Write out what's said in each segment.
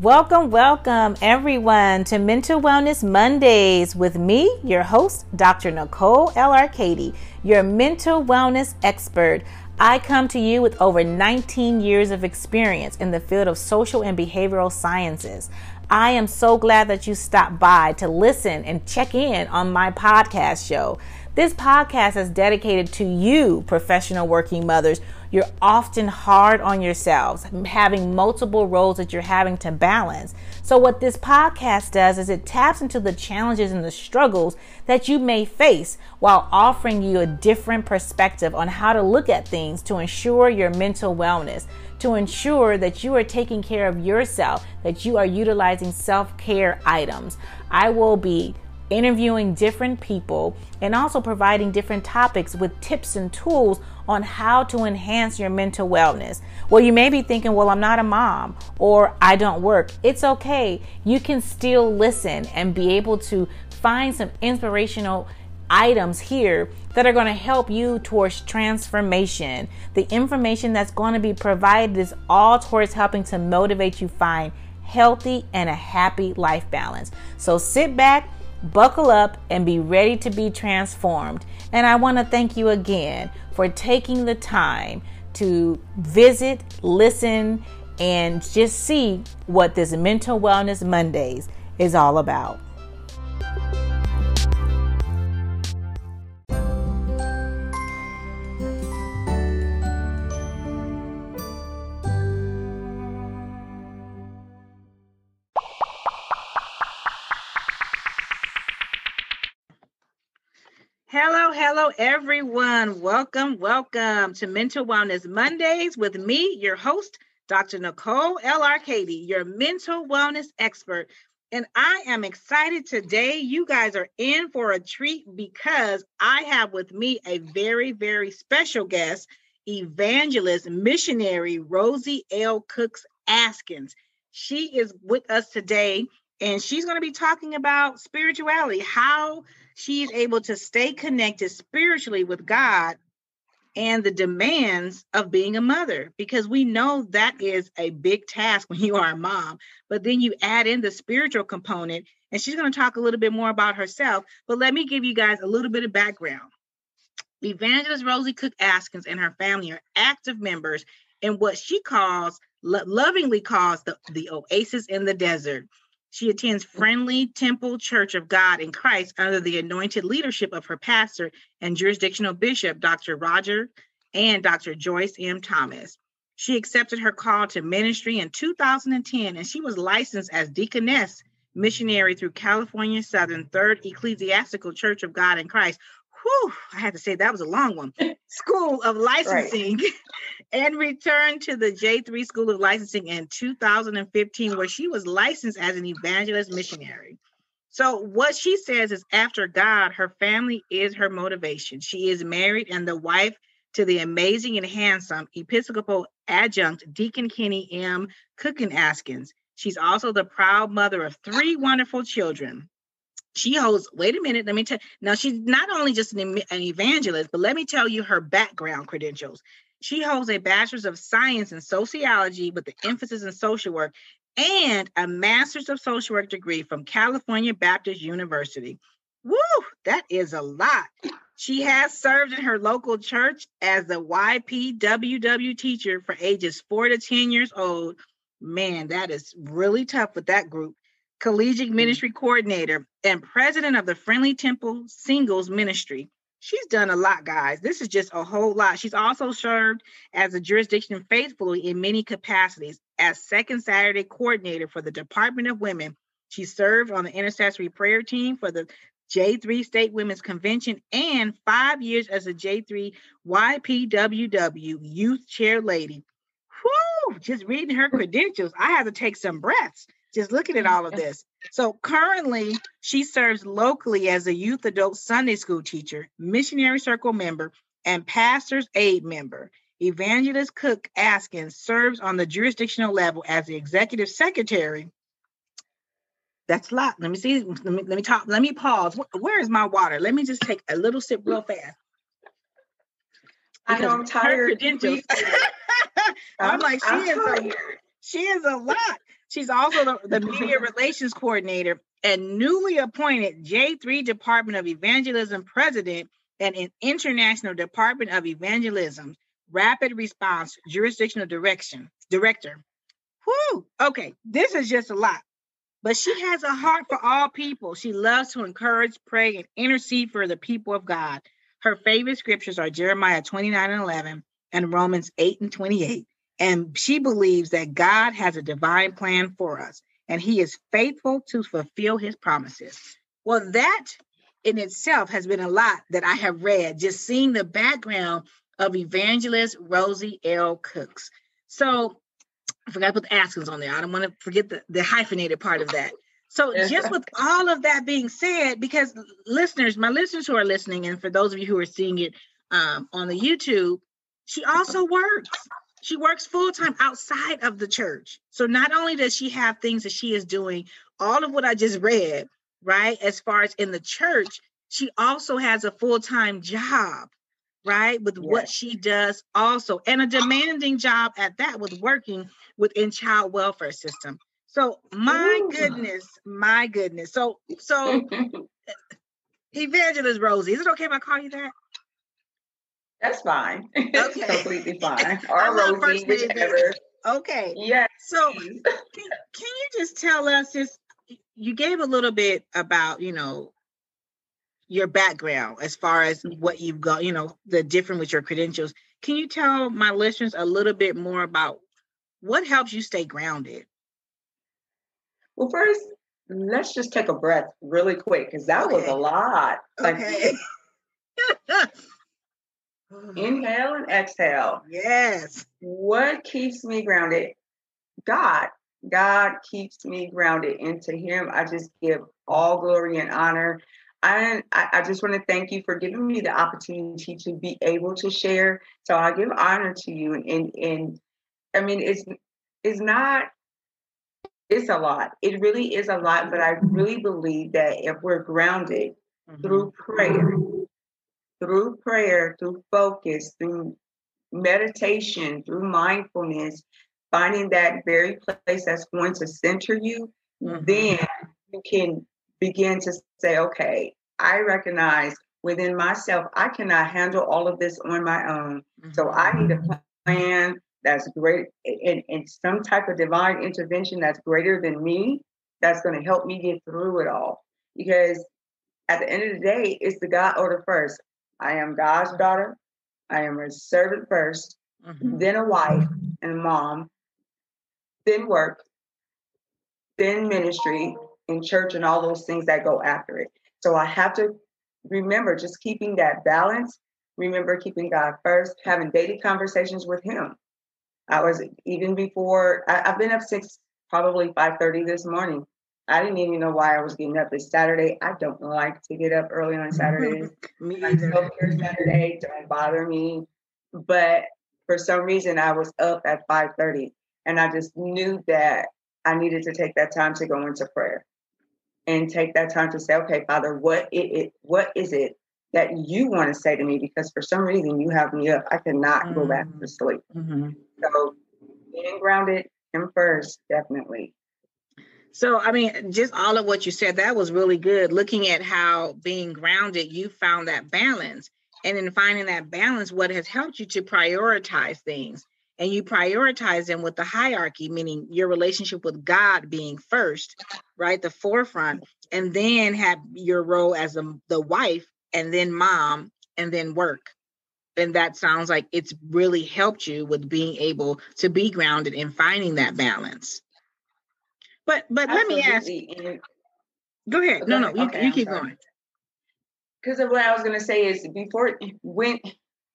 Welcome, welcome everyone to Mental Wellness Mondays with me, your host, Dr. Nicole L. Arcady, your mental wellness expert. I come to you with over 19 years of experience in the field of social and behavioral sciences. I am so glad that you stopped by to listen and check in on my podcast show. This podcast is dedicated to you, professional working mothers. You're often hard on yourselves, having multiple roles that you're having to balance. So, what this podcast does is it taps into the challenges and the struggles that you may face while offering you a different perspective on how to look at things to ensure your mental wellness, to ensure that you are taking care of yourself, that you are utilizing self care items. I will be interviewing different people, and also providing different topics with tips and tools on how to enhance your mental wellness. Well, you may be thinking, well, I'm not a mom or I don't work. It's okay. You can still listen and be able to find some inspirational items here that are going to help you towards transformation. The information that's going to be provided is all towards helping to motivate you find healthy and a happy life balance. So sit back Buckle up and be ready to be transformed. And I want to thank you again for taking the time to visit, listen, and just see what this Mental Wellness Mondays is all about. Everyone. Welcome, welcome to Mental Wellness Mondays with me, your host, Dr. Nicole L. Arcady, your mental wellness expert. And I am excited today. You guys are in for a treat because I have with me a very, very special guest, evangelist, missionary Rosie L. Cooks Askins. She is with us today and she's going to be talking about spirituality, how she is able to stay connected spiritually with God and the demands of being a mother because we know that is a big task when you are a mom. But then you add in the spiritual component and she's going to talk a little bit more about herself but let me give you guys a little bit of background. Evangelist rosie cook askins and her family are active members in what she calls lovingly calls the, the oasis in the desert she attends Friendly Temple Church of God in Christ under the anointed leadership of her pastor and jurisdictional bishop, Dr. Roger and Dr. Joyce M. Thomas. She accepted her call to ministry in 2010 and she was licensed as deaconess missionary through California Southern Third Ecclesiastical Church of God in Christ. Whew, I had to say that was a long one. School of Licensing right. and returned to the J3 School of Licensing in 2015, where she was licensed as an evangelist missionary. So, what she says is after God, her family is her motivation. She is married and the wife to the amazing and handsome Episcopal adjunct Deacon Kenny M. Cookin Askins. She's also the proud mother of three wonderful children. She holds, wait a minute, let me tell now she's not only just an, an evangelist, but let me tell you her background credentials. She holds a bachelor's of science in sociology with the emphasis in social work and a master's of social work degree from California Baptist University. Woo, that is a lot. She has served in her local church as the YPWW teacher for ages four to 10 years old. Man, that is really tough with that group collegiate mm-hmm. ministry coordinator, and president of the Friendly Temple Singles Ministry. She's done a lot, guys. This is just a whole lot. She's also served as a jurisdiction faithfully in many capacities as second Saturday coordinator for the Department of Women. She served on the intercessory prayer team for the J3 State Women's Convention and five years as a J3 YPWW Youth Chair Lady. Whew, just reading her credentials, I had to take some breaths just looking at mm, all of this. So currently, she serves locally as a youth adult Sunday school teacher, missionary circle member, and pastor's aid member. Evangelist Cook Askins serves on the jurisdictional level as the executive secretary. That's a lot. Let me see. Let me, let me talk. Let me pause. Where is my water? Let me just take a little sip real fast. I know I'm tired. I'm, I'm like, she I'm is tired. a, she is a lot. She's also the, the media relations coordinator and newly appointed J3 Department of Evangelism president and an International Department of Evangelism Rapid Response Jurisdictional Direction Director. Whoo! Okay, this is just a lot. But she has a heart for all people. She loves to encourage, pray, and intercede for the people of God. Her favorite scriptures are Jeremiah 29 and 11 and Romans 8 and 28. And she believes that God has a divine plan for us and he is faithful to fulfill his promises. Well, that in itself has been a lot that I have read, just seeing the background of evangelist Rosie L. Cooks. So I forgot to put the Askins on there. I don't want to forget the, the hyphenated part of that. So just with all of that being said, because listeners, my listeners who are listening, and for those of you who are seeing it um, on the YouTube, she also works. She works full time outside of the church. So not only does she have things that she is doing, all of what I just read, right? As far as in the church, she also has a full time job, right? With yes. what she does also, and a demanding job at that with working within child welfare system. So my Ooh. goodness, my goodness. So so Evangelist Rosie, is it okay if I call you that? That's fine. Okay. completely fine. Or Rosie, whichever. Okay. Yes. So can, can you just tell us just you gave a little bit about, you know, your background as far as mm-hmm. what you've got, you know, the different with your credentials. Can you tell my listeners a little bit more about what helps you stay grounded? Well, first, let's just take a breath really quick because that okay. was a lot. Okay. Inhale and exhale. Yes. What keeps me grounded? God. God keeps me grounded. And to Him, I just give all glory and honor. I, I just want to thank you for giving me the opportunity to be able to share. So I give honor to you. And, and, and I mean, it's it's not it's a lot. It really is a lot, but I really believe that if we're grounded mm-hmm. through prayer, through prayer, through focus, through meditation, through mindfulness, finding that very place that's going to center you, mm-hmm. then you can begin to say, okay, I recognize within myself, I cannot handle all of this on my own. Mm-hmm. So I need a mm-hmm. plan that's great and, and some type of divine intervention that's greater than me that's going to help me get through it all. Because at the end of the day, it's the God order first. I am God's daughter. I am a servant 1st mm-hmm. then a wife and a mom, then work, then ministry in church and all those things that go after it. So I have to remember just keeping that balance. Remember keeping God first, having daily conversations with Him. I was even before I, have been up since probably 5:30 this morning. I didn't even know why I was getting up. It's Saturday. I don't like to get up early on Saturdays. me either. Saturday. Don't bother me. But for some reason, I was up at 5:30, and I just knew that I needed to take that time to go into prayer and take that time to say, "Okay, Father, what it, it what is it that you want to say to me? Because for some reason, you have me up. I cannot mm-hmm. go back to mm. sleep." Mm-hmm. So, being grounded him first, definitely. So, I mean, just all of what you said, that was really good. Looking at how being grounded, you found that balance. And in finding that balance, what has helped you to prioritize things? And you prioritize them with the hierarchy, meaning your relationship with God being first, right? The forefront, and then have your role as a, the wife, and then mom, and then work. And that sounds like it's really helped you with being able to be grounded and finding that balance. But but Absolutely. let me ask. And, go ahead. No, no, you, okay, you keep going. Because of what I was going to say is before when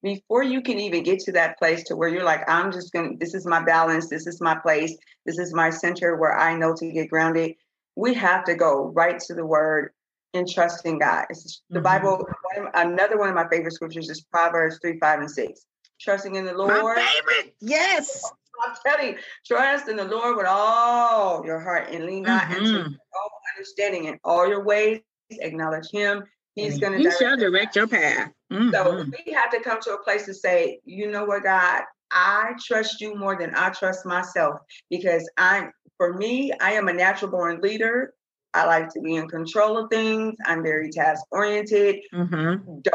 before you can even get to that place to where you're like, I'm just going to, this is my balance, this is my place, this is my center where I know to get grounded. We have to go right to the word and trusting God. It's the mm-hmm. Bible, one of, another one of my favorite scriptures is Proverbs 3, 5, and 6. Trusting in the Lord. My favorite. Yes. I'm telling you, trust in the Lord with all your heart and lean not mm-hmm. into all understanding in all your ways. Acknowledge Him. He's going to. He shall direct your path. Mm-hmm. So we have to come to a place to say, you know what, God, I trust you more than I trust myself because I, for me, I am a natural born leader. I like to be in control of things. I'm very task oriented. Mm-hmm. To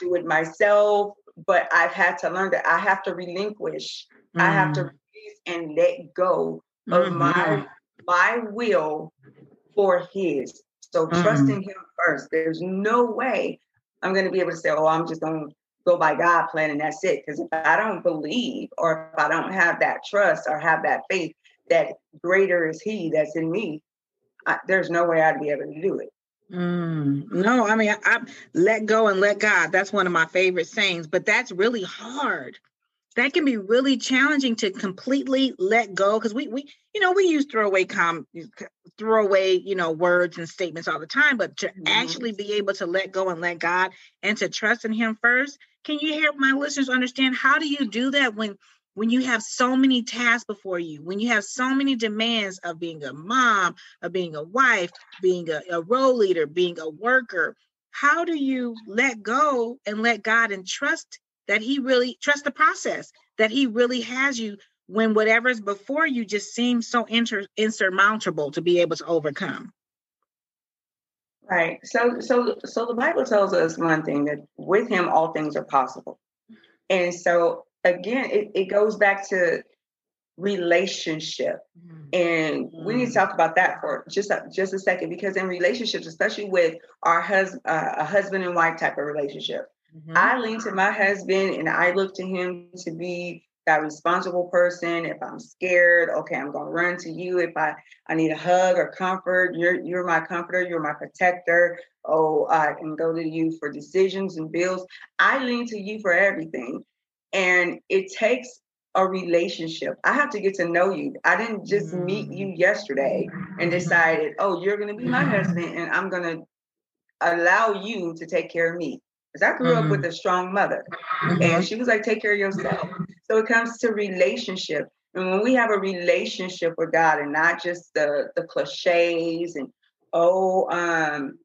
do it myself, but I've had to learn that I have to relinquish. Mm. I have to mm. And let go of mm-hmm. my my will for His. So mm-hmm. trusting Him first. There's no way I'm going to be able to say, "Oh, I'm just going to go by God plan and that's it." Because if I don't believe, or if I don't have that trust or have that faith that greater is He that's in me, I, there's no way I'd be able to do it. Mm, no, I mean, I, I, let go and let God. That's one of my favorite sayings, but that's really hard. That can be really challenging to completely let go because we, we, you know, we use throwaway com, throwaway, you know, words and statements all the time, but to mm-hmm. actually be able to let go and let God and to trust in Him first. Can you help my listeners understand how do you do that when when you have so many tasks before you, when you have so many demands of being a mom, of being a wife, being a, a role leader, being a worker, how do you let go and let God and trust that He really trust the process that He really has you when whatever's before you just seems so inter, insurmountable to be able to overcome? Right. So so so the Bible tells us one thing that with him all things are possible. And so again, it, it goes back to relationship mm-hmm. and we need to mm. talk about that for just a, just a second because in relationships especially with our husband uh, a husband and wife type of relationship mm-hmm. i lean to my husband and i look to him to be that responsible person if i'm scared okay i'm going to run to you if i i need a hug or comfort you're you're my comforter you're my protector oh i can go to you for decisions and bills i lean to you for everything and it takes a relationship. I have to get to know you. I didn't just meet you mm. yesterday and decided, oh, you're going to be my husband and I'm going to allow you to take care of me. Because I grew mm-hmm. up with mm-hmm. a strong mother mm-hmm. and she was like, take care of yourself. So it comes to relationship. And when we have a relationship with God and not just the, the cliches and, oh, um,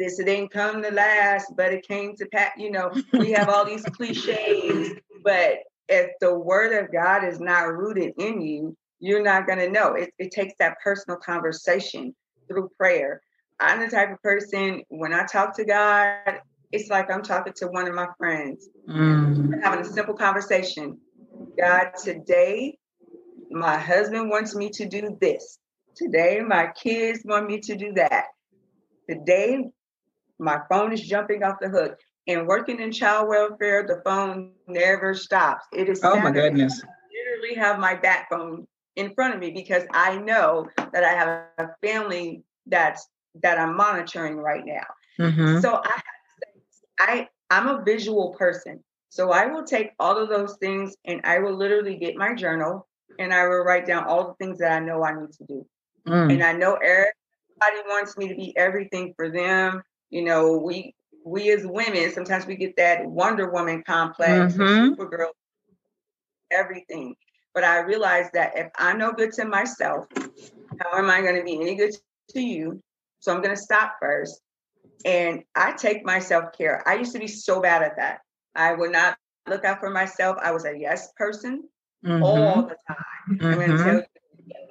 this it didn't come to last, but it came to pass. You know, we have all these cliches, but if the word of God is not rooted in you, you're not going to know. It, it takes that personal conversation through prayer. I'm the type of person when I talk to God, it's like I'm talking to one of my friends. Mm. having a simple conversation. God, today my husband wants me to do this. Today my kids want me to do that. Today my phone is jumping off the hook. And working in child welfare, the phone never stops. It is oh my goodness. I literally have my backbone in front of me because I know that I have a family that's that I'm monitoring right now. Mm-hmm. So I I I'm a visual person. So I will take all of those things and I will literally get my journal and I will write down all the things that I know I need to do. Mm. And I know everybody wants me to be everything for them you know, we we as women sometimes we get that Wonder Woman complex, mm-hmm. Supergirl, everything. But I realize that if I'm no good to myself, how am I going to be any good to you? So I'm going to stop first. And I take my self care. I used to be so bad at that. I would not look out for myself. I was a yes person mm-hmm. all the time. Mm-hmm. I'm going to tell you,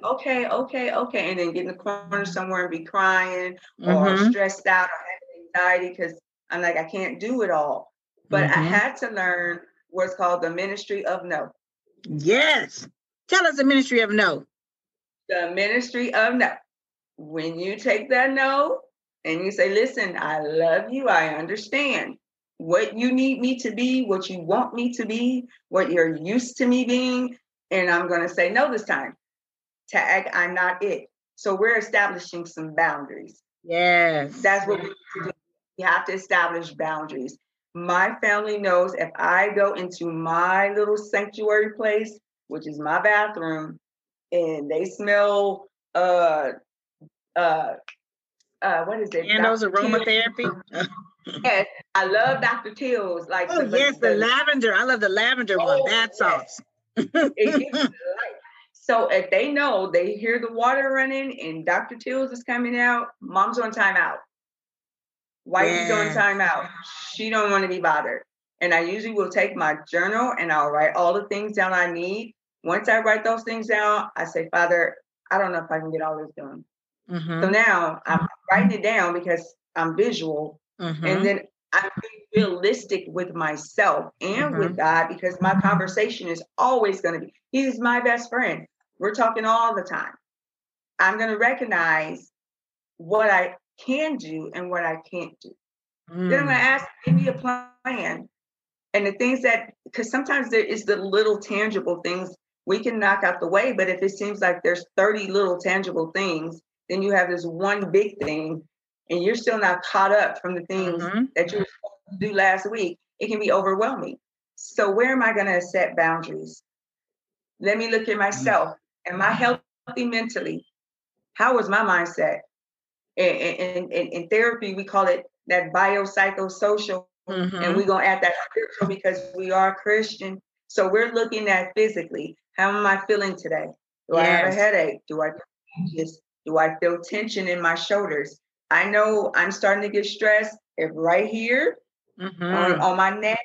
okay, okay, okay, and then get in the corner somewhere and be crying or mm-hmm. stressed out or having anxiety because I'm like, I can't do it all. But mm-hmm. I had to learn what's called the ministry of no. Yes. Tell us the ministry of no. The ministry of no. When you take that no and you say, listen, I love you, I understand what you need me to be, what you want me to be, what you're used to me being. And I'm going to say no this time. Tag, I'm not it. So we're establishing some boundaries. Yes. That's what we do. We have to establish boundaries. My family knows if I go into my little sanctuary place, which is my bathroom, and they smell uh uh uh what is it? Candles aromatherapy. yes, I love Dr. Teal's. Like oh the, yes, the, the, lavender. I love the lavender oh, one. Bath salts. so if they know they hear the water running and Dr. Teal's is coming out, mom's on timeout. Wifey's yeah. on timeout. She don't want to be bothered. And I usually will take my journal and I'll write all the things down I need. Once I write those things down, I say, Father, I don't know if I can get all this done. Mm-hmm. So now I'm writing it down because I'm visual, mm-hmm. and then I'm realistic with myself and with mm-hmm. God because my conversation is always going to be. He's my best friend. We're talking all the time. I'm going to recognize what I can do and what I can't do. Mm. Then I'm going to ask, give me a plan. And the things that, because sometimes there is the little tangible things we can knock out the way, but if it seems like there's 30 little tangible things, then you have this one big thing and you're still not caught up from the things mm-hmm. that you to do last week, it can be overwhelming. So where am I going to set boundaries? Let me look at mm-hmm. myself. Am I healthy mentally? How was my mindset? In, in, in therapy, we call it that biopsychosocial, mm-hmm. and we're gonna add that spiritual because we are Christian. So we're looking at physically. How am I feeling today? Do yes. I have a headache? Do I just do I feel tension in my shoulders? I know I'm starting to get stressed. If right here mm-hmm. on, on, my neck,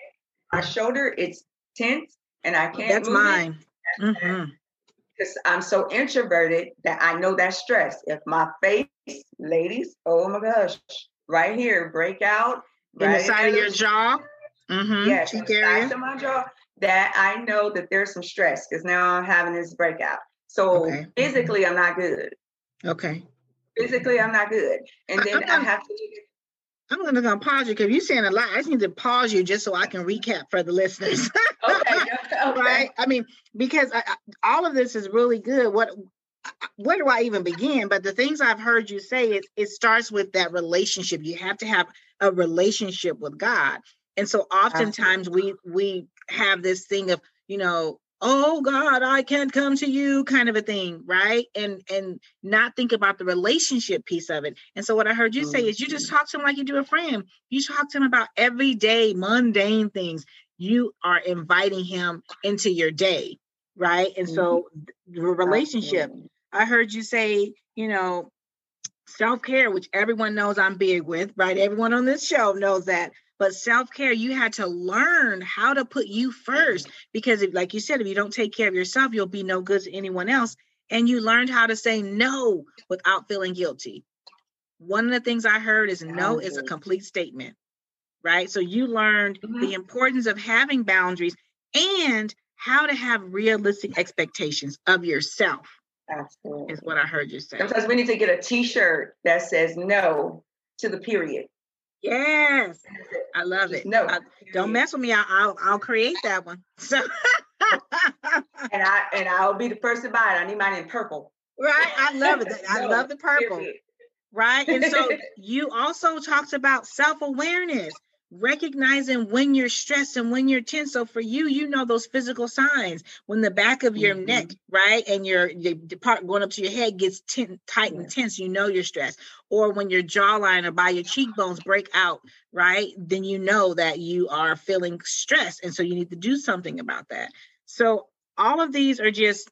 my shoulder, it's tense and I can't. That's mine. Because mm-hmm. I'm so introverted that I know that stress. If my face, ladies, oh my gosh, right here, break out. In the side of your jaw. Mm-hmm. Yes, cheek area. of my jaw. That I know that there's some stress because now I'm having this breakout. So okay. physically, I'm not good. Okay physically I'm not good. And then I, I have to I'm gonna, gonna pause you because you're saying a lot. I just need to pause you just so I can recap for the listeners. okay, okay. Right? I mean, because I, all of this is really good. What where do I even begin? But the things I've heard you say is it starts with that relationship. You have to have a relationship with God. And so oftentimes we we have this thing of, you know, oh god i can't come to you kind of a thing right? And and not think about the relationship piece of it. And so what i heard you say is you just mm-hmm. talk to him like you do a friend. You talk to him about everyday mundane things. You are inviting him into your day right? And so mm-hmm. the relationship i heard you say you know self-care which everyone knows i'm big with right? Everyone on this show knows that but self care, you had to learn how to put you first because, if, like you said, if you don't take care of yourself, you'll be no good to anyone else. And you learned how to say no without feeling guilty. One of the things I heard is no is a complete statement, right? So you learned mm-hmm. the importance of having boundaries and how to have realistic expectations of yourself. Absolutely. Is what I heard you say. Sometimes we need to get a t shirt that says no to the period. Yes, I love it. No, don't mess with me. I, will I'll create that one. So, and I and I'll be the first to buy it. I need mine in purple. Right, I love it. I no, love the purple. Period. Right, and so you also talked about self awareness recognizing when you're stressed and when you're tense. So for you, you know those physical signs when the back of your mm-hmm. neck, right, and your the part going up to your head gets ten, tight and tense. You know you're stressed. Or when your jawline or by your cheekbones break out, right, then you know that you are feeling stressed, and so you need to do something about that. So all of these are just,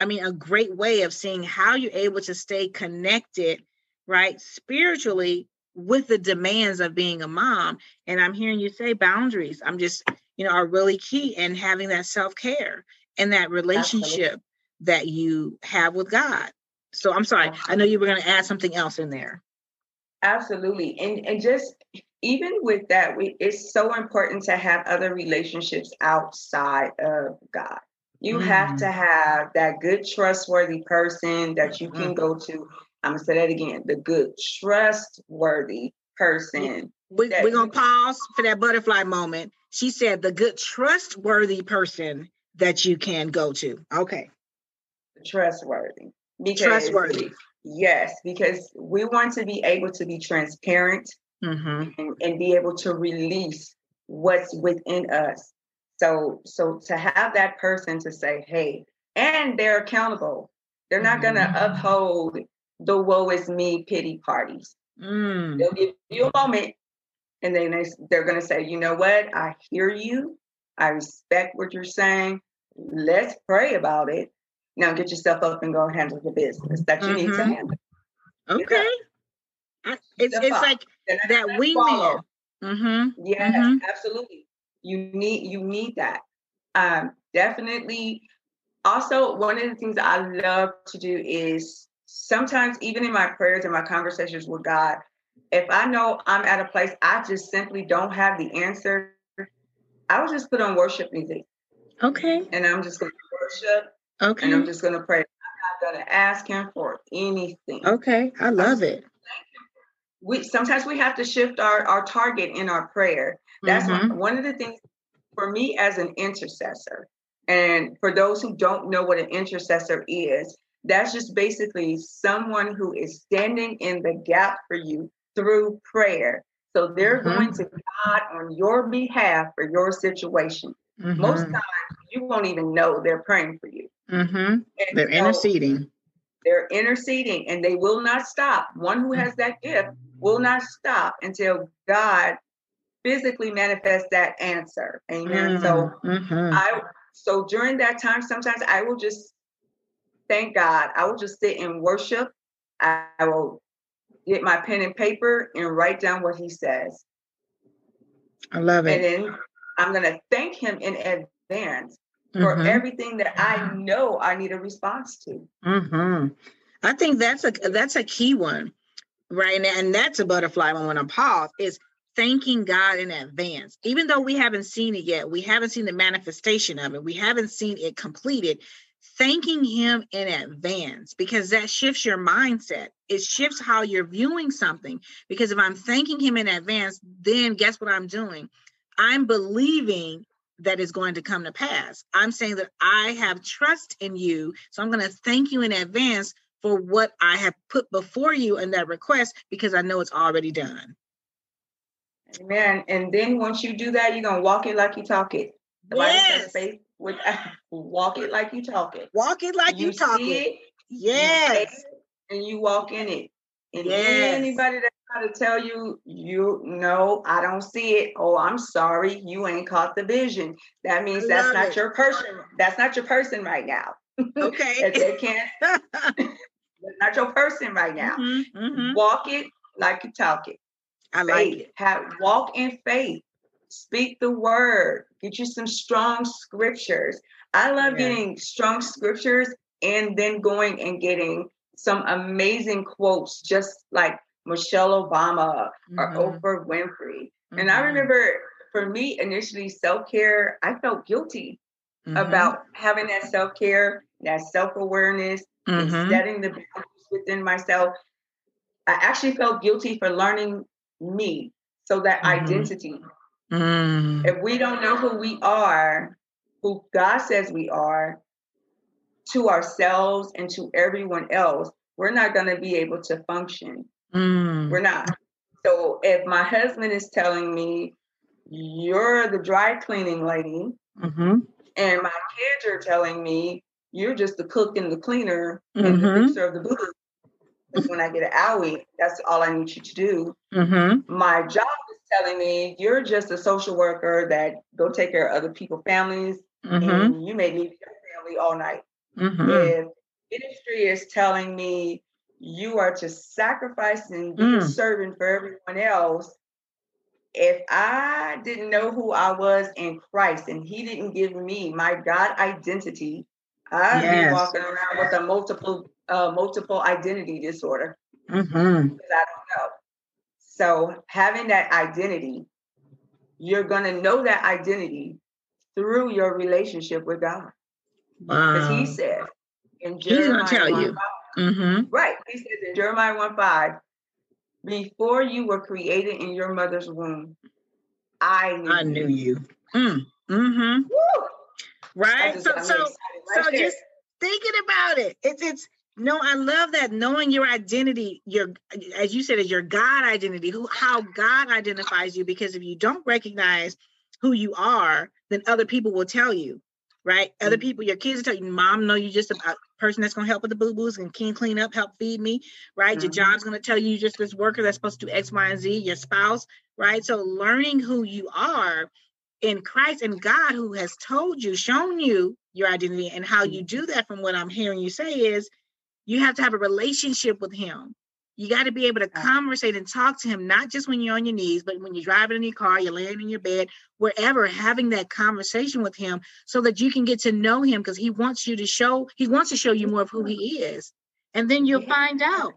I mean, a great way of seeing how you're able to stay connected, right, spiritually with the demands of being a mom. And I'm hearing you say boundaries. I'm just, you know, are really key and having that self-care and that relationship Absolutely. that you have with God. So I'm sorry. I know you were going to add something else in there. Absolutely. And and just even with that, we it's so important to have other relationships outside of God. You mm. have to mm. have that good, trustworthy person that you can mm. go to I'm gonna say that again. The good, trustworthy person. We, we're gonna pause for that butterfly moment. She said the good, trustworthy person that you can go to. Okay. Trustworthy. Because, trustworthy. Yes, because we want to be able to be transparent mm-hmm. and, and be able to release what's within us. So, so to have that person to say, "Hey," and they're accountable. They're not mm-hmm. going to uphold the woe is me pity parties. Mm. They'll give you a moment and then they, they're going to say, you know what? I hear you. I respect what you're saying. Let's pray about it. Now get yourself up and go handle the business that you mm-hmm. need to mm-hmm. handle. Okay. It's, it's like that we need. Mm-hmm. Yes, mm-hmm. absolutely. You need you need that. Um, definitely also, one of the things I love to do is sometimes, even in my prayers and my conversations with God, if I know I'm at a place I just simply don't have the answer, I will just put on worship music. Okay. And I'm just going to worship. Okay. And I'm just going to pray. I'm not going to ask Him for anything. Okay. I love it. We sometimes we have to shift our our target in our prayer. That's mm-hmm. one, one of the things for me as an intercessor. And for those who don't know what an intercessor is, that's just basically someone who is standing in the gap for you through prayer. So they're mm-hmm. going to God on your behalf for your situation. Mm-hmm. Most times you won't even know they're praying for you. Mm-hmm. They're so interceding. They're interceding and they will not stop. One who has that gift will not stop until God physically manifests that answer. Amen. So mm-hmm. I so during that time, sometimes I will just thank God. I will just sit and worship. I, I will get my pen and paper and write down what he says. I love it. And then I'm going to thank him in advance for mm-hmm. everything that I know I need a response to. Mm-hmm. I think that's a that's a key one, right? And, and that's a butterfly moment on pause is thanking God in advance. Even though we haven't seen it yet, we haven't seen the manifestation of it, we haven't seen it completed thanking him in advance because that shifts your mindset. It shifts how you're viewing something. Because if I'm thanking him in advance, then guess what I'm doing? I'm believing that is going to come to pass. I'm saying that I have trust in you. So I'm going to thank you in advance for what I have put before you in that request because I know it's already done. Amen. And then once you do that, you're going to walk it like you talk it. The yes. faith with walk it like you talk it. Walk it like you, you talk it. it. Yes. It, and you walk in it. And yes. anybody that try to tell you, you know, I don't see it. Oh, I'm sorry, you ain't caught the vision. That means that's not it. your person. That's not your person right now. Okay. they can't. that's not your person right now. Mm-hmm, mm-hmm. Walk it like you talk it. I like faith. it. Have walk in faith. Speak the word. Get you some strong scriptures. I love yeah. getting strong scriptures and then going and getting some amazing quotes, just like Michelle Obama mm-hmm. or Oprah Winfrey. Mm-hmm. And I mm-hmm. remember for me, initially, self care, I felt guilty mm-hmm. about having that self care, that self awareness, and mm-hmm. setting the boundaries within myself. I actually felt guilty for learning me. So that mm-hmm. identity Mm. If we don't know who we are, who God says we are, to ourselves and to everyone else, we're not going to be able to function. Mm. We're not. So if my husband is telling me, you're the dry cleaning lady, mm-hmm. and my kids are telling me, you're just the cook and the cleaner mm-hmm. and the mm-hmm. fixer of the booth. when I get an owie, that's all I need you to do. Mm-hmm. My job telling me you're just a social worker that go take care of other people's families mm-hmm. and you may leave your family all night. Mm-hmm. If ministry is telling me you are to sacrifice and be mm. a servant for everyone else, if I didn't know who I was in Christ and He didn't give me my God identity, I'd yes. be walking around with a multiple uh, multiple identity disorder. Mm-hmm. I don't know. So having that identity, you're going to know that identity through your relationship with God. Because wow. he said in Jeremiah He's gonna tell 1, you. 5, mm-hmm. Right. He says in Jeremiah 1 5, before you were created in your mother's womb, I knew I knew you. Mm. Mm-hmm. Right. So so right so there. just thinking about it. It's it's no, I love that knowing your identity, your as you said, is your God identity, who how God identifies you. Because if you don't recognize who you are, then other people will tell you, right? Mm-hmm. Other people, your kids will tell you, "Mom, know you're just a, person that's going to help with the boo boos and can clean up, help feed me," right? Mm-hmm. Your job's going to tell you you're just this worker that's supposed to do X, Y, and Z. Your spouse, right? So learning who you are in Christ and God, who has told you, shown you your identity, and how you mm-hmm. do that, from what I'm hearing you say, is you have to have a relationship with him. You got to be able to conversate and talk to him, not just when you're on your knees, but when you're driving in your car, you're laying in your bed, wherever, having that conversation with him so that you can get to know him because he wants you to show, he wants to show you more of who he is. And then you'll find out,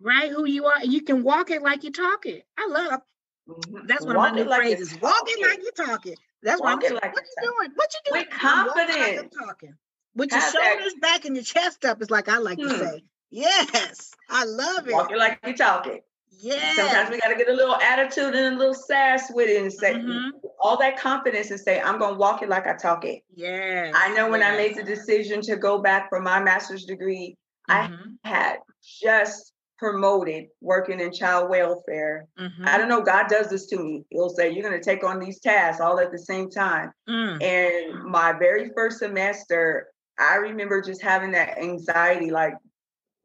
right, who you are. And you can walk it like you talk it. I love mm-hmm. that's one walk of my new like phrases. Walk it like you're talking. That's what I'm saying. Like what you doing? What you doing? With confidence. Talking. With your shoulders back and your chest up is like I like hmm. to say. Yes, I love it. Walking like you're talking. Yeah. Sometimes we got to get a little attitude and a little sass with it and say mm-hmm. all that confidence and say, I'm going to walk it like I talk it. Yeah. I know when I made the decision to go back for my master's degree, mm-hmm. I had just promoted working in child welfare. Mm-hmm. I don't know, God does this to me. He'll say, You're going to take on these tasks all at the same time. Mm. And my very first semester, I remember just having that anxiety like,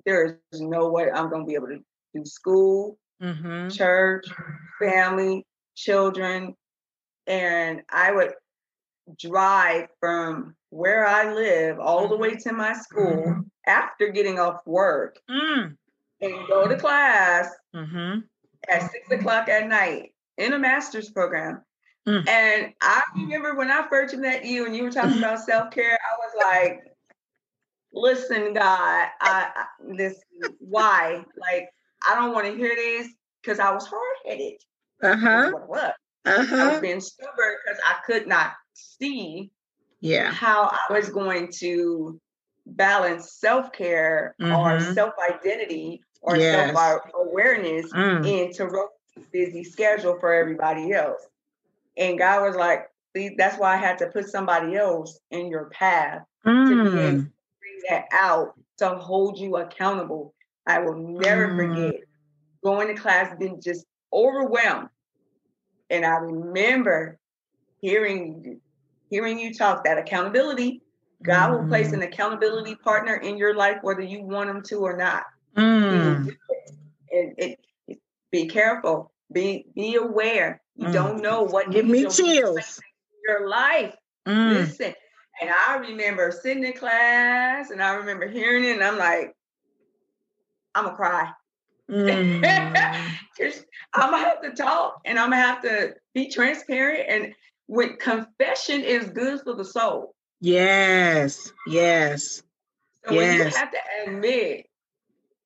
there is no way I'm going to be able to do school, mm-hmm. church, family, children. And I would drive from where I live all the way mm-hmm. to my school mm-hmm. after getting off work mm. and go to class mm-hmm. at six o'clock at night in a master's program. Mm. And I remember when I first met you and you were talking about self care, I was like, listen, God, I, I this why? Like, I don't want to hear this because I was hard headed. Uh-huh. What uh-huh. I was being stubborn because I could not see yeah how I was going to balance self-care mm-hmm. or self-identity or yes. self-awareness mm. into a busy schedule for everybody else. And God was like, see, that's why I had to put somebody else in your path mm. to be able mm that out to hold you accountable. I will never mm. forget going to class, being just overwhelmed. And I remember hearing hearing you talk that accountability. God mm. will place an mm. accountability partner in your life, whether you want them to or not. Mm. And it, be careful. Be be aware. You mm. don't know what give me chills. Your life. Mm. Listen, and I remember sitting in class and I remember hearing it, and I'm like, I'm gonna cry. Mm. I'm gonna have to talk and I'm gonna have to be transparent. And when confession is good for the soul. Yes, yes. So yes. you have to admit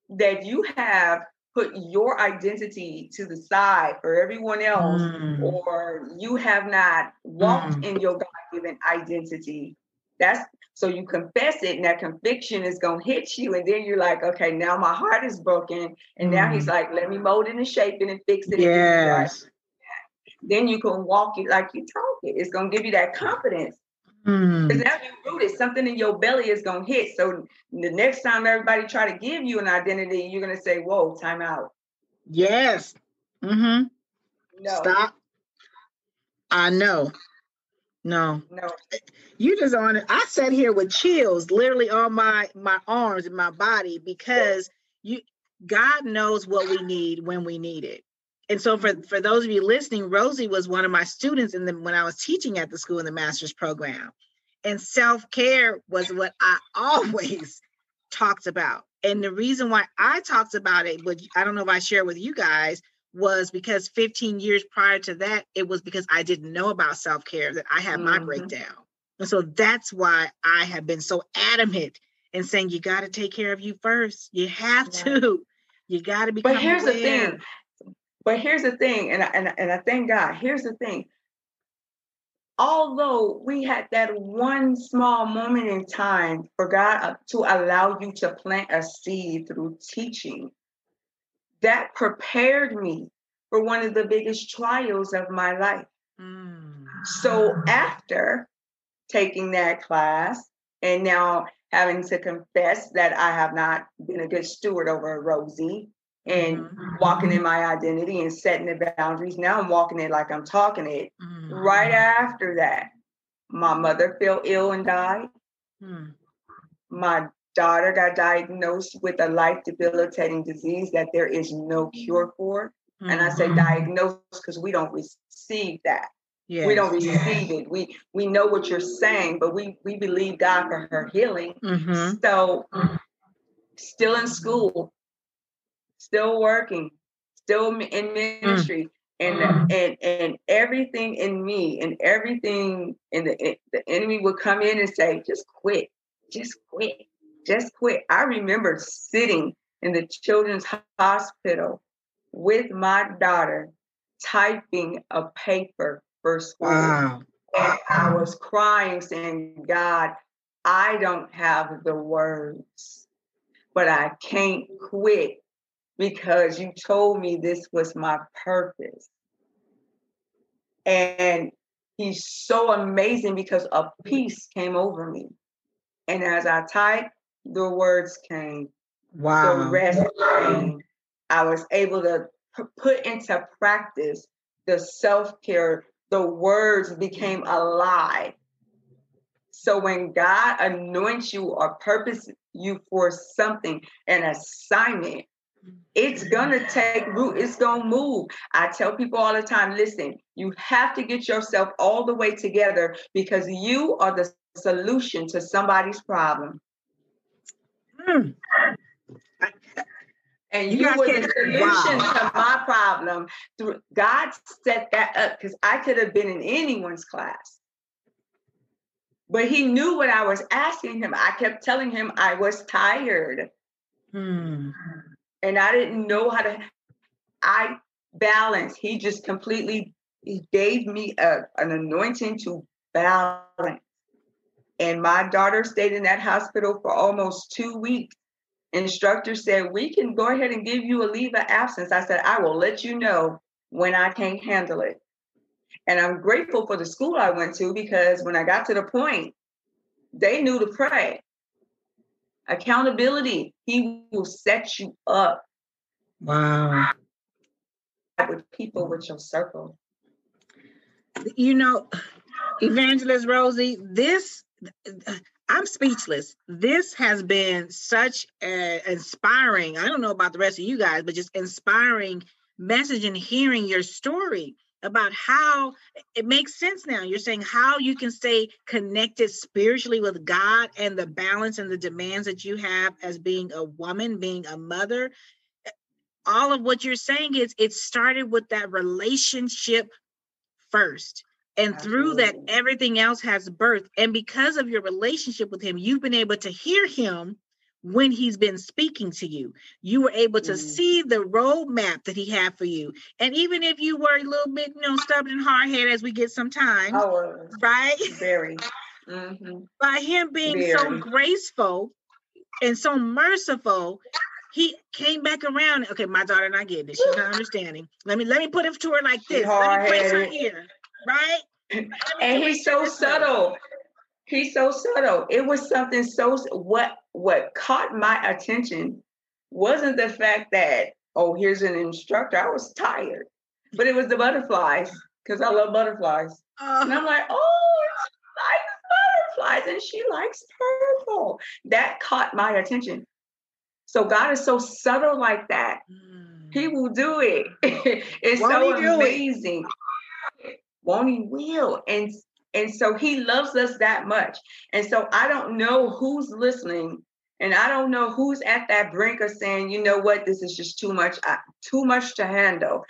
that you have put your identity to the side for everyone else, mm. or you have not walked mm. in your God given identity, that's so you confess it, and that conviction is gonna hit you, and then you're like, okay, now my heart is broken, and now he's mm. like, let me mold it and shape it and fix it. Yes. Then you can walk it like you talk it. It's gonna give you that confidence. Because mm. now you rooted, something in your belly is gonna hit. So the next time everybody try to give you an identity, you're gonna say, "Whoa, time out." Yes. Mm-hmm. No. Stop. I know. No. No. You just on it. I sat here with chills literally on my my arms and my body because you God knows what we need when we need it. And so for, for those of you listening, Rosie was one of my students in the when I was teaching at the school in the master's program. And self-care was what I always talked about. And the reason why I talked about it, which I don't know if I share with you guys, was because 15 years prior to that, it was because I didn't know about self care that I had mm-hmm. my breakdown. And so that's why I have been so adamant in saying you got to take care of you first. You have to. You got to be. But here's aware. the thing. But here's the thing, and I, and, and I thank God. Here's the thing. Although we had that one small moment in time for God uh, to allow you to plant a seed through teaching, that prepared me for one of the biggest trials of my life. Mm. So after taking that class and now having to confess that I have not been a good steward over Rosie and mm-hmm. walking in my identity and setting the boundaries. Now I'm walking it like I'm talking it. Mm-hmm. Right after that, my mother fell ill and died. Mm. My daughter got diagnosed with a life debilitating disease that there is no cure for. Mm-hmm. And I say mm-hmm. diagnosed because we don't receive that. Yes. We don't receive it. We we know what you're saying, but we we believe God for her healing. Mm-hmm. So still in school, still working, still in mm. ministry. Mm. And, mm. and and everything in me and everything in the the enemy would come in and say, just quit, just quit, just quit. I remember sitting in the children's hospital with my daughter typing a paper for school. Wow. And I was crying, saying, God, I don't have the words, but I can't quit because you told me this was my purpose. And he's so amazing because a peace came over me. And as I typed, the words came. Wow. The rest came. I was able to put into practice the self care. The words became alive. So when God anoints you or purpose you for something, an assignment, it's gonna take root, it's gonna move. I tell people all the time listen, you have to get yourself all the way together because you are the solution to somebody's problem. Mm. And you, you were the solution wow. to my problem. God set that up because I could have been in anyone's class. But he knew what I was asking him. I kept telling him I was tired. Hmm. And I didn't know how to I balance. He just completely he gave me a, an anointing to balance. And my daughter stayed in that hospital for almost two weeks. Instructor said, We can go ahead and give you a leave of absence. I said, I will let you know when I can't handle it. And I'm grateful for the school I went to because when I got to the point, they knew to pray. Accountability, he will set you up. Wow. With people with your circle. You know, Evangelist Rosie, this I'm speechless. This has been such an inspiring, I don't know about the rest of you guys, but just inspiring message and hearing your story about how it makes sense now. You're saying how you can stay connected spiritually with God and the balance and the demands that you have as being a woman, being a mother. All of what you're saying is it started with that relationship first. And through that, everything else has birth. And because of your relationship with him, you've been able to hear him when he's been speaking to you. You were able to mm. see the roadmap that he had for you. And even if you were a little bit, you know, stubborn and hard headed as we get sometimes, right? Very. Mm-hmm. By him being very. so graceful and so merciful, he came back around. Okay, my daughter not getting it. She's not understanding. Let me let me put it to her like this. Let me place her here, right? And he's so subtle. He's so subtle. It was something so what what caught my attention wasn't the fact that oh here's an instructor. I was tired, but it was the butterflies because I love butterflies, uh, and I'm like oh she likes butterflies and she likes purple. That caught my attention. So God is so subtle like that. Mm. He will do it. it's Won't so amazing. It? Won't he will? And and so he loves us that much. And so I don't know who's listening and I don't know who's at that brink of saying, you know what, this is just too much, uh, too much to handle.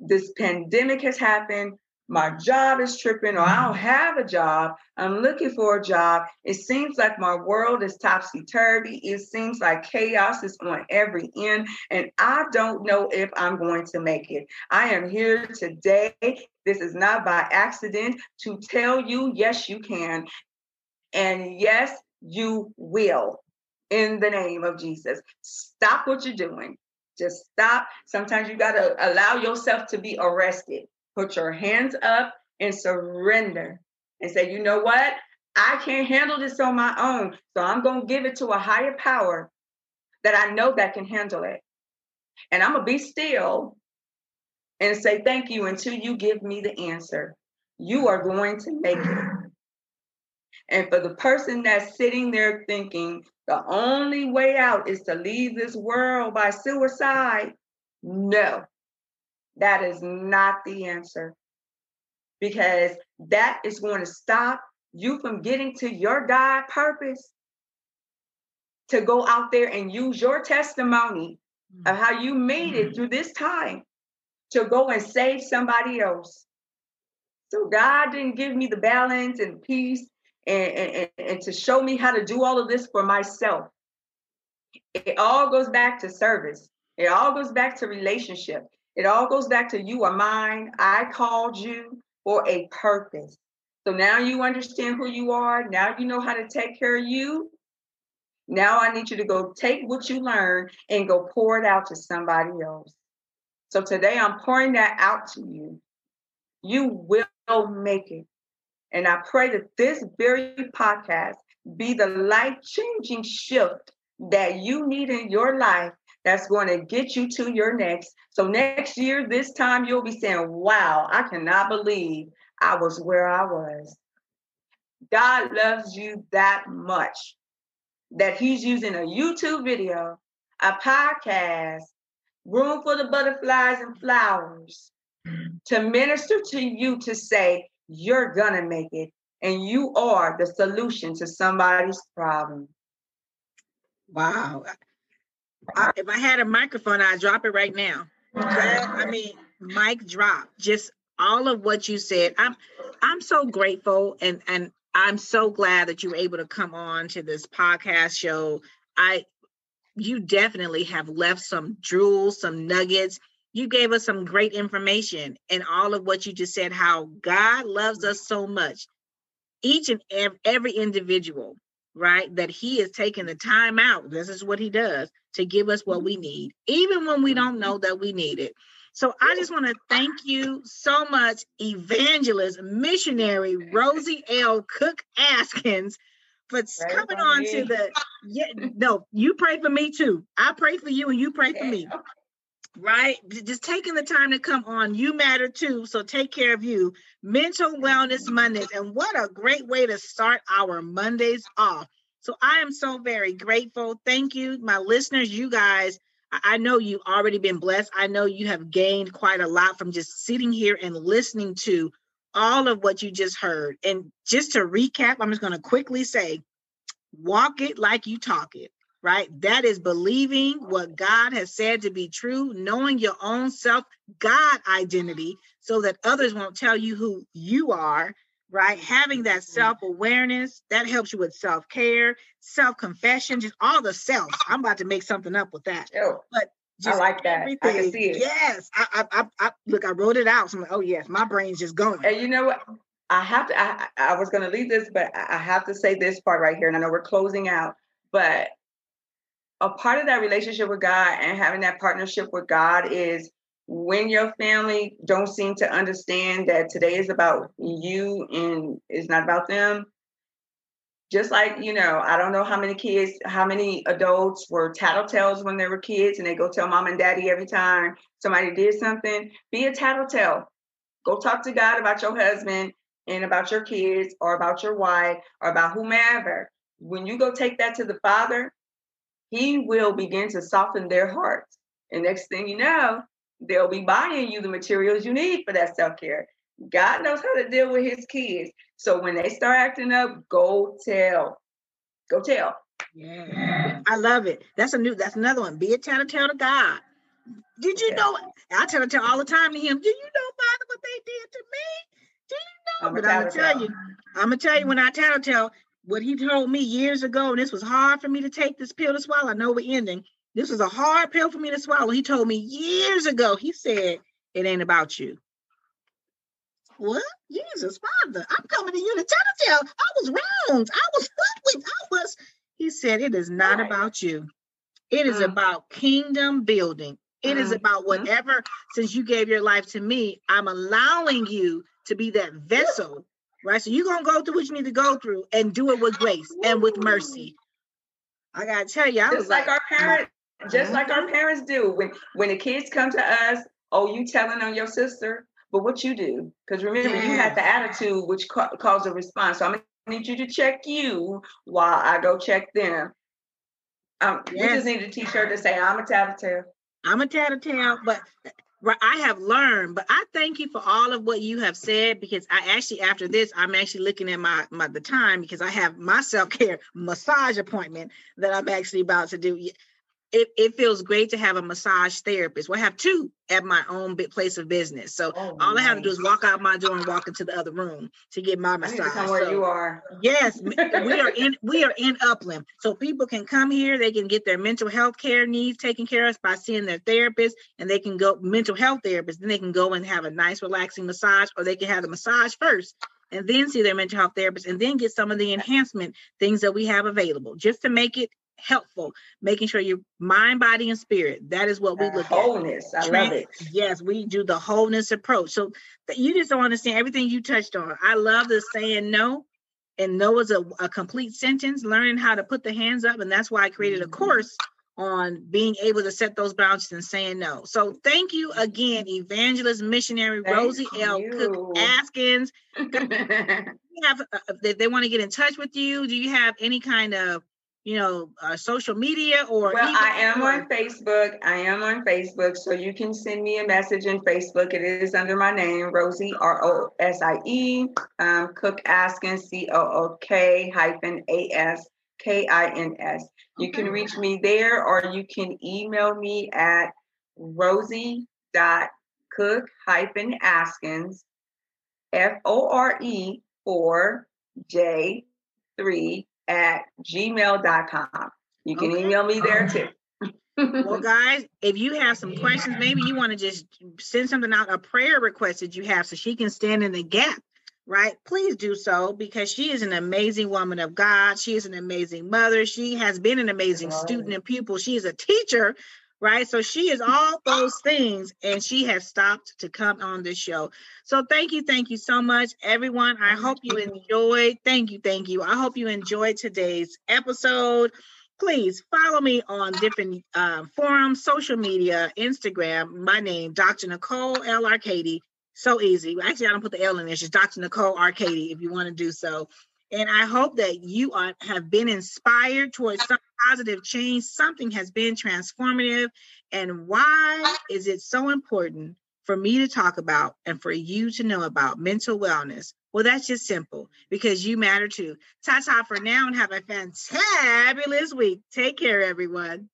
This pandemic has happened my job is tripping or I don't have a job. I'm looking for a job. It seems like my world is topsy turvy. It seems like chaos is on every end, and I don't know if I'm going to make it. I am here today. This is not by accident to tell you, yes, you can. And yes, you will in the name of Jesus. Stop what you're doing. Just stop. Sometimes you got to allow yourself to be arrested put your hands up and surrender and say, you know what? I can't handle this on my own. So I'm going to give it to a higher power that I know that can handle it. And I'm going to be still and say thank you until you give me the answer. You are going to make it. And for the person that's sitting there thinking the only way out is to leave this world by suicide, no, that is not the answer. Because that is going to stop you from getting to your God purpose to go out there and use your testimony of mm-hmm. how you made it mm-hmm. through this time to go and save somebody else. So God didn't give me the balance and peace and, and, and to show me how to do all of this for myself. It all goes back to service. It all goes back to relationship. It all goes back to you are mine. I called you for a purpose. So now you understand who you are. Now you know how to take care of you. Now I need you to go take what you learned and go pour it out to somebody else. So today I'm pouring that out to you. You will make it. And I pray that this very podcast be the life changing shift that you need in your life that's going to get you to your next. So next year, this time, you'll be saying, Wow, I cannot believe I was where I was. God loves you that much that He's using a YouTube video, a podcast, room for the butterflies and flowers to minister to you to say, You're going to make it. And you are the solution to somebody's problem. Wow. I, if I had a microphone, I'd drop it right now. I mean, mic drop. Just all of what you said. I'm I'm so grateful and and I'm so glad that you were able to come on to this podcast show. I you definitely have left some jewels, some nuggets. You gave us some great information and all of what you just said how God loves us so much. Each and every individual right? That he is taking the time out. This is what he does to give us what we need, even when we don't know that we need it. So I just want to thank you so much, evangelist, missionary Rosie L. Cook Askins, for pray coming on me. to the. Yeah, no, you pray for me too. I pray for you, and you pray for me right? Just taking the time to come on. You matter too. So take care of you. Mental Wellness mm-hmm. Mondays. And what a great way to start our Mondays off. So I am so very grateful. Thank you, my listeners, you guys. I know you've already been blessed. I know you have gained quite a lot from just sitting here and listening to all of what you just heard. And just to recap, I'm just going to quickly say walk it like you talk it right? That is believing what God has said to be true, knowing your own self God identity so that others won't tell you who you are, right? Having that mm-hmm. self awareness that helps you with self care, self confession, just all the self. I'm about to make something up with that. Oh, but I like that. Everything. I can see it. Yes, I, I, I, look. I wrote it out. So I'm like, oh yes, my brain's just going. And you know what? I have to. I, I was going to leave this, but I have to say this part right here. And I know we're closing out, but a part of that relationship with God and having that partnership with God is when your family don't seem to understand that today is about you and it's not about them. Just like, you know, I don't know how many kids, how many adults were tattletales when they were kids and they go tell mom and daddy every time somebody did something. Be a tattletale. Go talk to God about your husband and about your kids or about your wife or about whomever. When you go take that to the father, he will begin to soften their hearts. And next thing you know, they'll be buying you the materials you need for that self care. God knows how to deal with his kids. So when they start acting up, go tell. Go tell. Yeah, I love it. That's a new. That's another one. Be a tell to God. Did you know? I tell tell all the time to him. Do you know, Father, what they did to me? Do you know? I'm but I'm gonna tell you. I'm gonna tell you when I tell tell what he told me years ago, and this was hard for me to take this pill to swallow. I know we're ending. This was a hard pill for me to swallow. He told me years ago, he said, It ain't about you. What? Jesus, Father, I'm coming to you to tell tell. I was wrong. I was with. I was. He said, It is not right. about you. It is mm. about kingdom building. It is about mm-hmm. whatever, since you gave your life to me, I'm allowing you to be that vessel right? So you're gonna go through what you need to go through and do it with grace and with mercy. I gotta tell you, I just like, like, our parents, just like our parents do. When when the kids come to us, oh, you telling on your sister, but what you do? Because remember, you had the attitude which ca- caused a response. So I'm gonna need you to check you while I go check them. Um, yes. We just need to teach her to say, "I'm a tattletale." I'm a tattletale, but I have learned, but I thank you for all of what you have said because I actually after this I'm actually looking at my my the time because I have my self care massage appointment that I'm actually about to do. It, it feels great to have a massage therapist. Well, I have two at my own place of business. So oh, all nice. I have to do is walk out my door and walk into the other room to get my massage. I where so, you are. Yes, we are in we are in Upland. So people can come here, they can get their mental health care needs taken care of by seeing their therapist, and they can go mental health therapist, then they can go and have a nice relaxing massage, or they can have the massage first and then see their mental health therapist and then get some of the enhancement things that we have available just to make it helpful, making sure your mind, body, and spirit. That is what we uh, look wholeness. at. Wholeness. I love it. Yes, we do the wholeness approach. So you just don't understand everything you touched on. I love the saying no. And no is a, a complete sentence, learning how to put the hands up. And that's why I created a mm-hmm. course on being able to set those boundaries and saying no. So thank you again, evangelist missionary thank Rosie you. L. Cook Askins. have, uh, if they want to get in touch with you, do you have any kind of you know, uh, social media or? Well, I am on Facebook. I am on Facebook, so you can send me a message in Facebook. It is under my name, Rosie R O S I E um, Cook Askin C O O K hyphen A S K I N S. You can reach me there, or you can email me at Rosie dot Cook hyphen Askins F O R E four J three at gmail.com. You can okay. email me there too. well, guys, if you have some questions, maybe you want to just send something out, a prayer request that you have so she can stand in the gap, right? Please do so because she is an amazing woman of God. She is an amazing mother. She has been an amazing student and pupil. She is a teacher right? So she is all those things, and she has stopped to come on this show. So thank you, thank you so much, everyone. I hope you enjoyed. Thank you, thank you. I hope you enjoyed today's episode. Please follow me on different uh, forums, social media, Instagram. My name, Dr. Nicole L. Arcady. So easy. Actually, I don't put the L in there. It's just Dr. Nicole Arcady if you want to do so. And I hope that you are, have been inspired towards some positive change. Something has been transformative. And why is it so important for me to talk about and for you to know about mental wellness? Well, that's just simple because you matter too. Ta ta for now and have a fantabulous week. Take care, everyone.